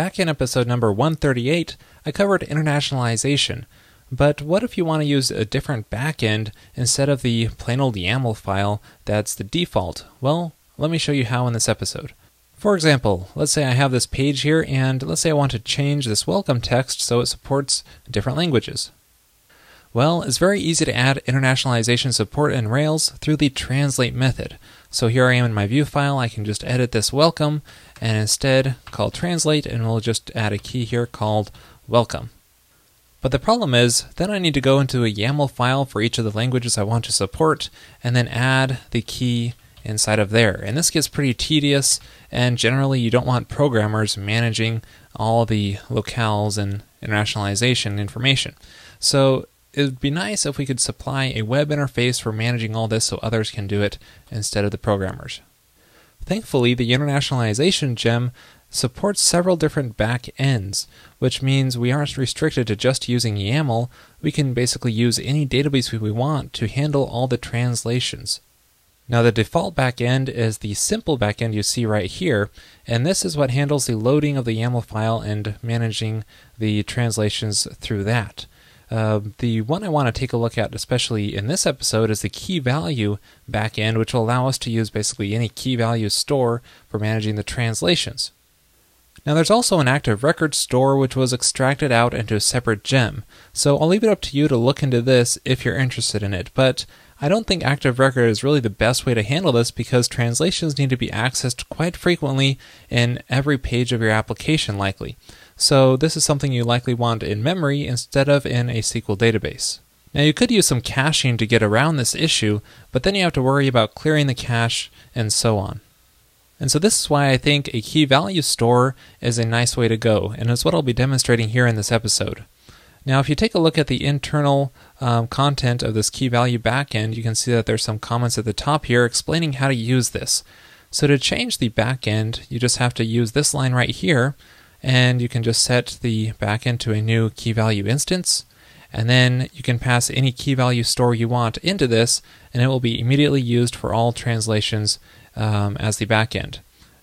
Back in episode number 138, I covered internationalization. But what if you want to use a different backend instead of the plain old YAML file that's the default? Well, let me show you how in this episode. For example, let's say I have this page here, and let's say I want to change this welcome text so it supports different languages. Well, it's very easy to add internationalization support in Rails through the translate method. So here I am in my view file, I can just edit this welcome and instead call translate and we'll just add a key here called welcome. But the problem is, then I need to go into a YAML file for each of the languages I want to support and then add the key inside of there. And this gets pretty tedious, and generally, you don't want programmers managing all the locales and internationalization information. So it would be nice if we could supply a web interface for managing all this so others can do it instead of the programmers. Thankfully, the internationalization gem supports several different back ends, which means we aren't restricted to just using YAML. We can basically use any database we want to handle all the translations. Now, the default backend is the simple backend you see right here, and this is what handles the loading of the YAML file and managing the translations through that. Uh, the one I want to take a look at, especially in this episode, is the key value backend, which will allow us to use basically any key value store for managing the translations. Now, there's also an active record store which was extracted out into a separate gem, so I'll leave it up to you to look into this if you're interested in it. But I don't think Active Record is really the best way to handle this because translations need to be accessed quite frequently in every page of your application, likely. So, this is something you likely want in memory instead of in a SQL database. Now, you could use some caching to get around this issue, but then you have to worry about clearing the cache and so on. And so, this is why I think a key value store is a nice way to go, and it's what I'll be demonstrating here in this episode. Now, if you take a look at the internal um, content of this key value backend, you can see that there's some comments at the top here explaining how to use this. So, to change the backend, you just have to use this line right here and you can just set the backend to a new key value instance and then you can pass any key value store you want into this and it will be immediately used for all translations um, as the backend.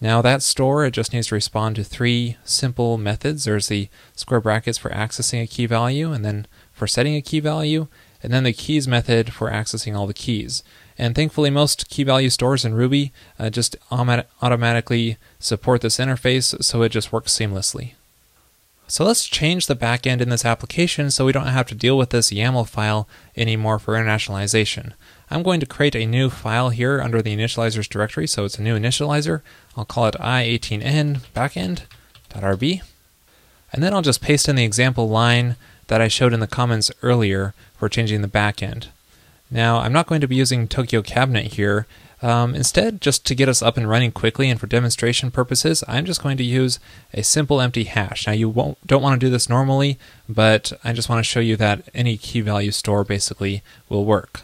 Now that store, it just needs to respond to three simple methods. There's the square brackets for accessing a key value and then for setting a key value and then the keys method for accessing all the keys. And thankfully, most key value stores in Ruby uh, just automatically support this interface, so it just works seamlessly. So let's change the backend in this application so we don't have to deal with this YAML file anymore for internationalization. I'm going to create a new file here under the initializers directory, so it's a new initializer. I'll call it i18n backend.rb. And then I'll just paste in the example line that I showed in the comments earlier for changing the backend. Now, I'm not going to be using Tokyo Cabinet here. Um, instead, just to get us up and running quickly and for demonstration purposes, I'm just going to use a simple empty hash. Now, you won't, don't want to do this normally, but I just want to show you that any key value store basically will work.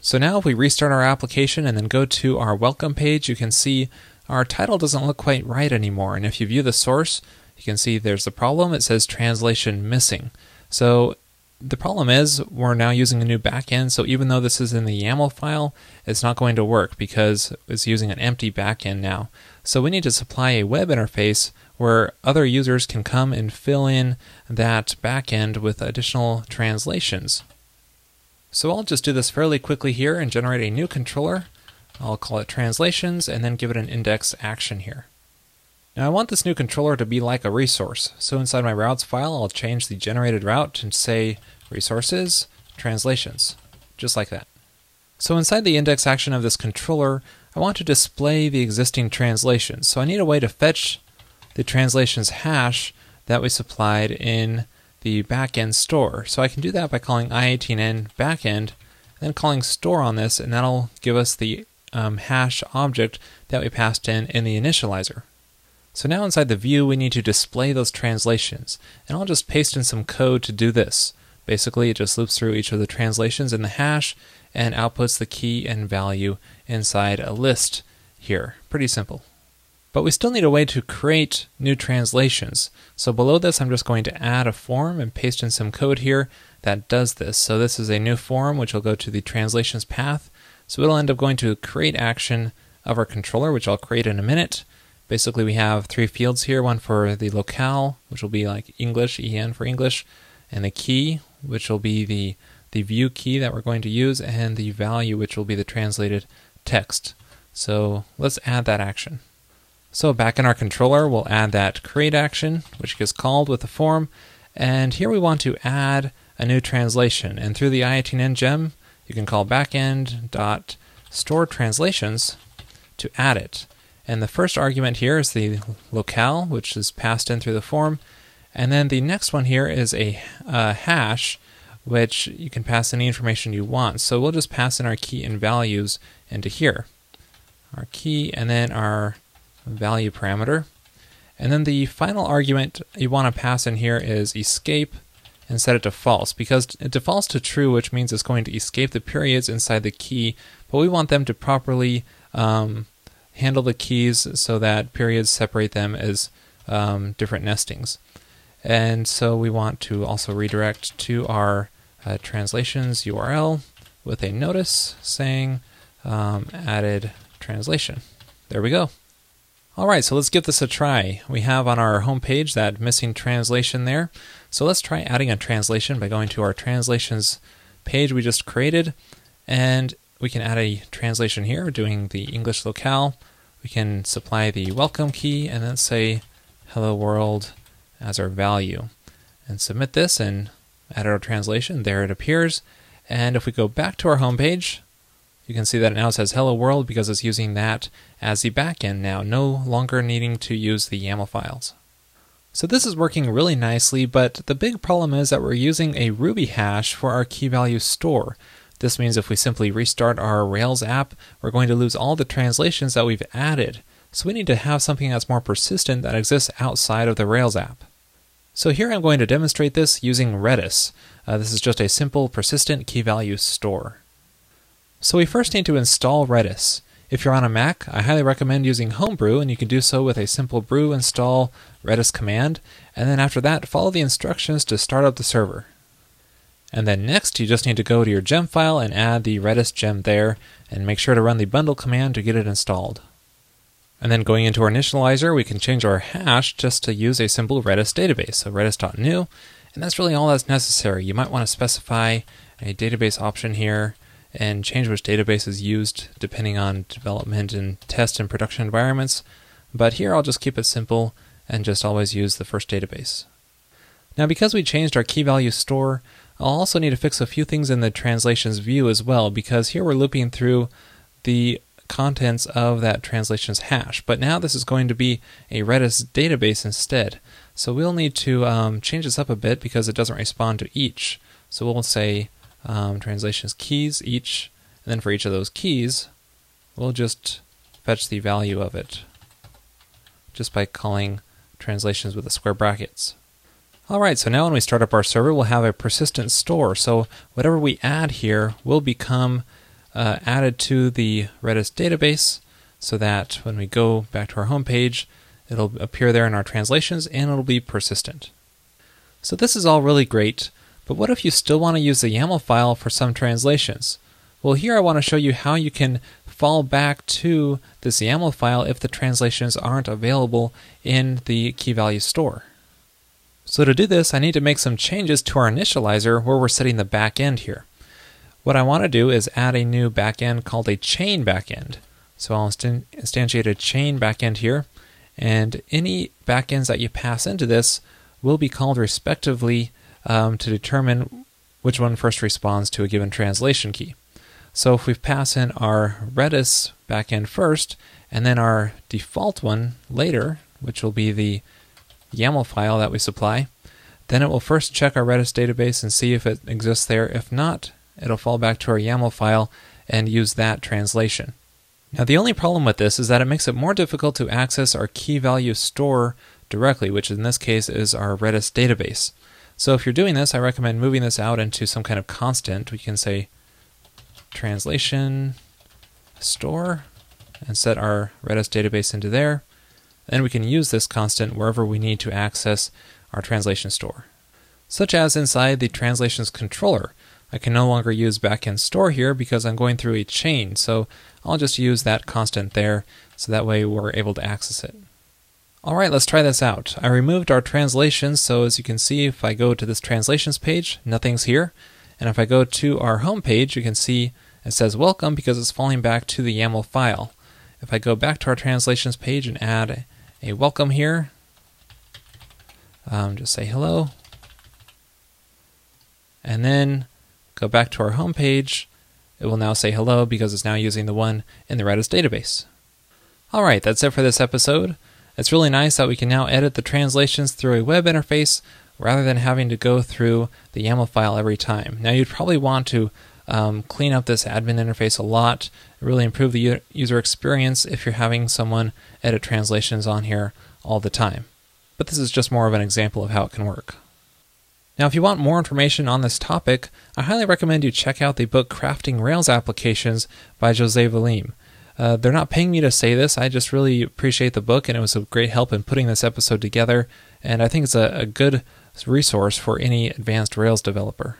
So now if we restart our application and then go to our welcome page, you can see our title doesn't look quite right anymore. And if you view the source, you can see there's the problem. It says translation missing. So the problem is we're now using a new backend, so even though this is in the YAML file, it's not going to work because it's using an empty backend now. So we need to supply a web interface where other users can come and fill in that backend with additional translations. So I'll just do this fairly quickly here and generate a new controller. I'll call it translations and then give it an index action here. Now I want this new controller to be like a resource, so inside my routes file I'll change the generated route and say resources, translations, just like that. So inside the index action of this controller, I want to display the existing translations. So I need a way to fetch the translations hash that we supplied in the backend store. So I can do that by calling i18n backend, then calling store on this, and that'll give us the um, hash object that we passed in in the initializer. So now inside the view, we need to display those translations. And I'll just paste in some code to do this. Basically, it just loops through each of the translations in the hash and outputs the key and value inside a list here. Pretty simple. But we still need a way to create new translations. So below this, I'm just going to add a form and paste in some code here that does this. So this is a new form which will go to the translations path. So it'll end up going to create action of our controller, which I'll create in a minute. Basically, we have three fields here one for the locale, which will be like English, EN for English, and the key, which will be the, the view key that we're going to use, and the value, which will be the translated text. So let's add that action. So back in our controller, we'll add that create action, which gets called with the form. And here we want to add a new translation. And through the i18n gem, you can call backend dot store translations to add it. And the first argument here is the locale, which is passed in through the form. And then the next one here is a, a hash, which you can pass any information you want. So we'll just pass in our key and values into here. Our key and then our value parameter. And then the final argument you want to pass in here is escape and set it to false because it defaults to true, which means it's going to escape the periods inside the key, but we want them to properly um, handle the keys so that periods separate them as um, different nestings. And so we want to also redirect to our uh, translations URL with a notice saying um, added translation. There we go. All right, so let's give this a try. We have on our homepage that missing translation there. So let's try adding a translation by going to our translations page we just created. And we can add a translation here, doing the English locale. We can supply the welcome key and then say hello world as our value. And submit this and add our translation. There it appears. And if we go back to our home page, you can see that it now says hello world because it's using that as the backend now, no longer needing to use the YAML files. So this is working really nicely, but the big problem is that we're using a Ruby hash for our key value store. This means if we simply restart our Rails app, we're going to lose all the translations that we've added. So we need to have something that's more persistent that exists outside of the Rails app. So here I'm going to demonstrate this using Redis. Uh, this is just a simple persistent key value store. So we first need to install Redis. If you're on a Mac, I highly recommend using Homebrew, and you can do so with a simple brew install Redis command, and then after that, follow the instructions to start up the server. And then next, you just need to go to your gem file and add the Redis gem there, and make sure to run the bundle command to get it installed. And then going into our initializer, we can change our hash just to use a simple Redis database, so redis.new, and that's really all that's necessary. You might want to specify a database option here, and change which database is used depending on development and test and production environments. But here I'll just keep it simple and just always use the first database. Now because we changed our key value store, I'll also need to fix a few things in the translations view as well because here we're looping through the contents of that translations hash. But now this is going to be a Redis database instead. So we'll need to um, change this up a bit because it doesn't respond to each. So we'll say um, translations keys each, and then for each of those keys, we'll just fetch the value of it just by calling translations with the square brackets. Alright, so now when we start up our server, we'll have a persistent store. So whatever we add here will become uh, added to the Redis database so that when we go back to our home page, it'll appear there in our translations and it'll be persistent. So this is all really great, but what if you still want to use the YAML file for some translations? Well, here I want to show you how you can fall back to this YAML file if the translations aren't available in the key value store. So to do this, I need to make some changes to our initializer where we're setting the backend here. What I want to do is add a new backend called a chain backend. So I'll instantiate a chain backend here, and any backends that you pass into this will be called respectively um, to determine which one first responds to a given translation key. So if we pass in our Redis backend first, and then our default one later, which will be the YAML file that we supply, then it will first check our Redis database and see if it exists there. If not, it'll fall back to our YAML file and use that translation. Now, the only problem with this is that it makes it more difficult to access our key value store directly, which in this case is our Redis database. So if you're doing this, I recommend moving this out into some kind of constant. We can say translation store and set our Redis database into there. Then we can use this constant wherever we need to access our translation store. Such as inside the translations controller. I can no longer use backend store here because I'm going through a chain, so I'll just use that constant there so that way we're able to access it. All right, let's try this out. I removed our translations, so as you can see, if I go to this translations page, nothing's here. And if I go to our home page, you can see it says welcome because it's falling back to the YAML file. If I go back to our translations page and add a welcome here, um, just say hello, and then go back to our home page, it will now say hello because it's now using the one in the Redis database. All right, that's it for this episode. It's really nice that we can now edit the translations through a web interface rather than having to go through the YAML file every time. Now, you'd probably want to um, clean up this admin interface a lot, really improve the user experience if you're having someone edit translations on here all the time. But this is just more of an example of how it can work. Now, if you want more information on this topic, I highly recommend you check out the book Crafting Rails Applications by Jose Valim. Uh, they're not paying me to say this. I just really appreciate the book, and it was a great help in putting this episode together. And I think it's a, a good resource for any advanced Rails developer.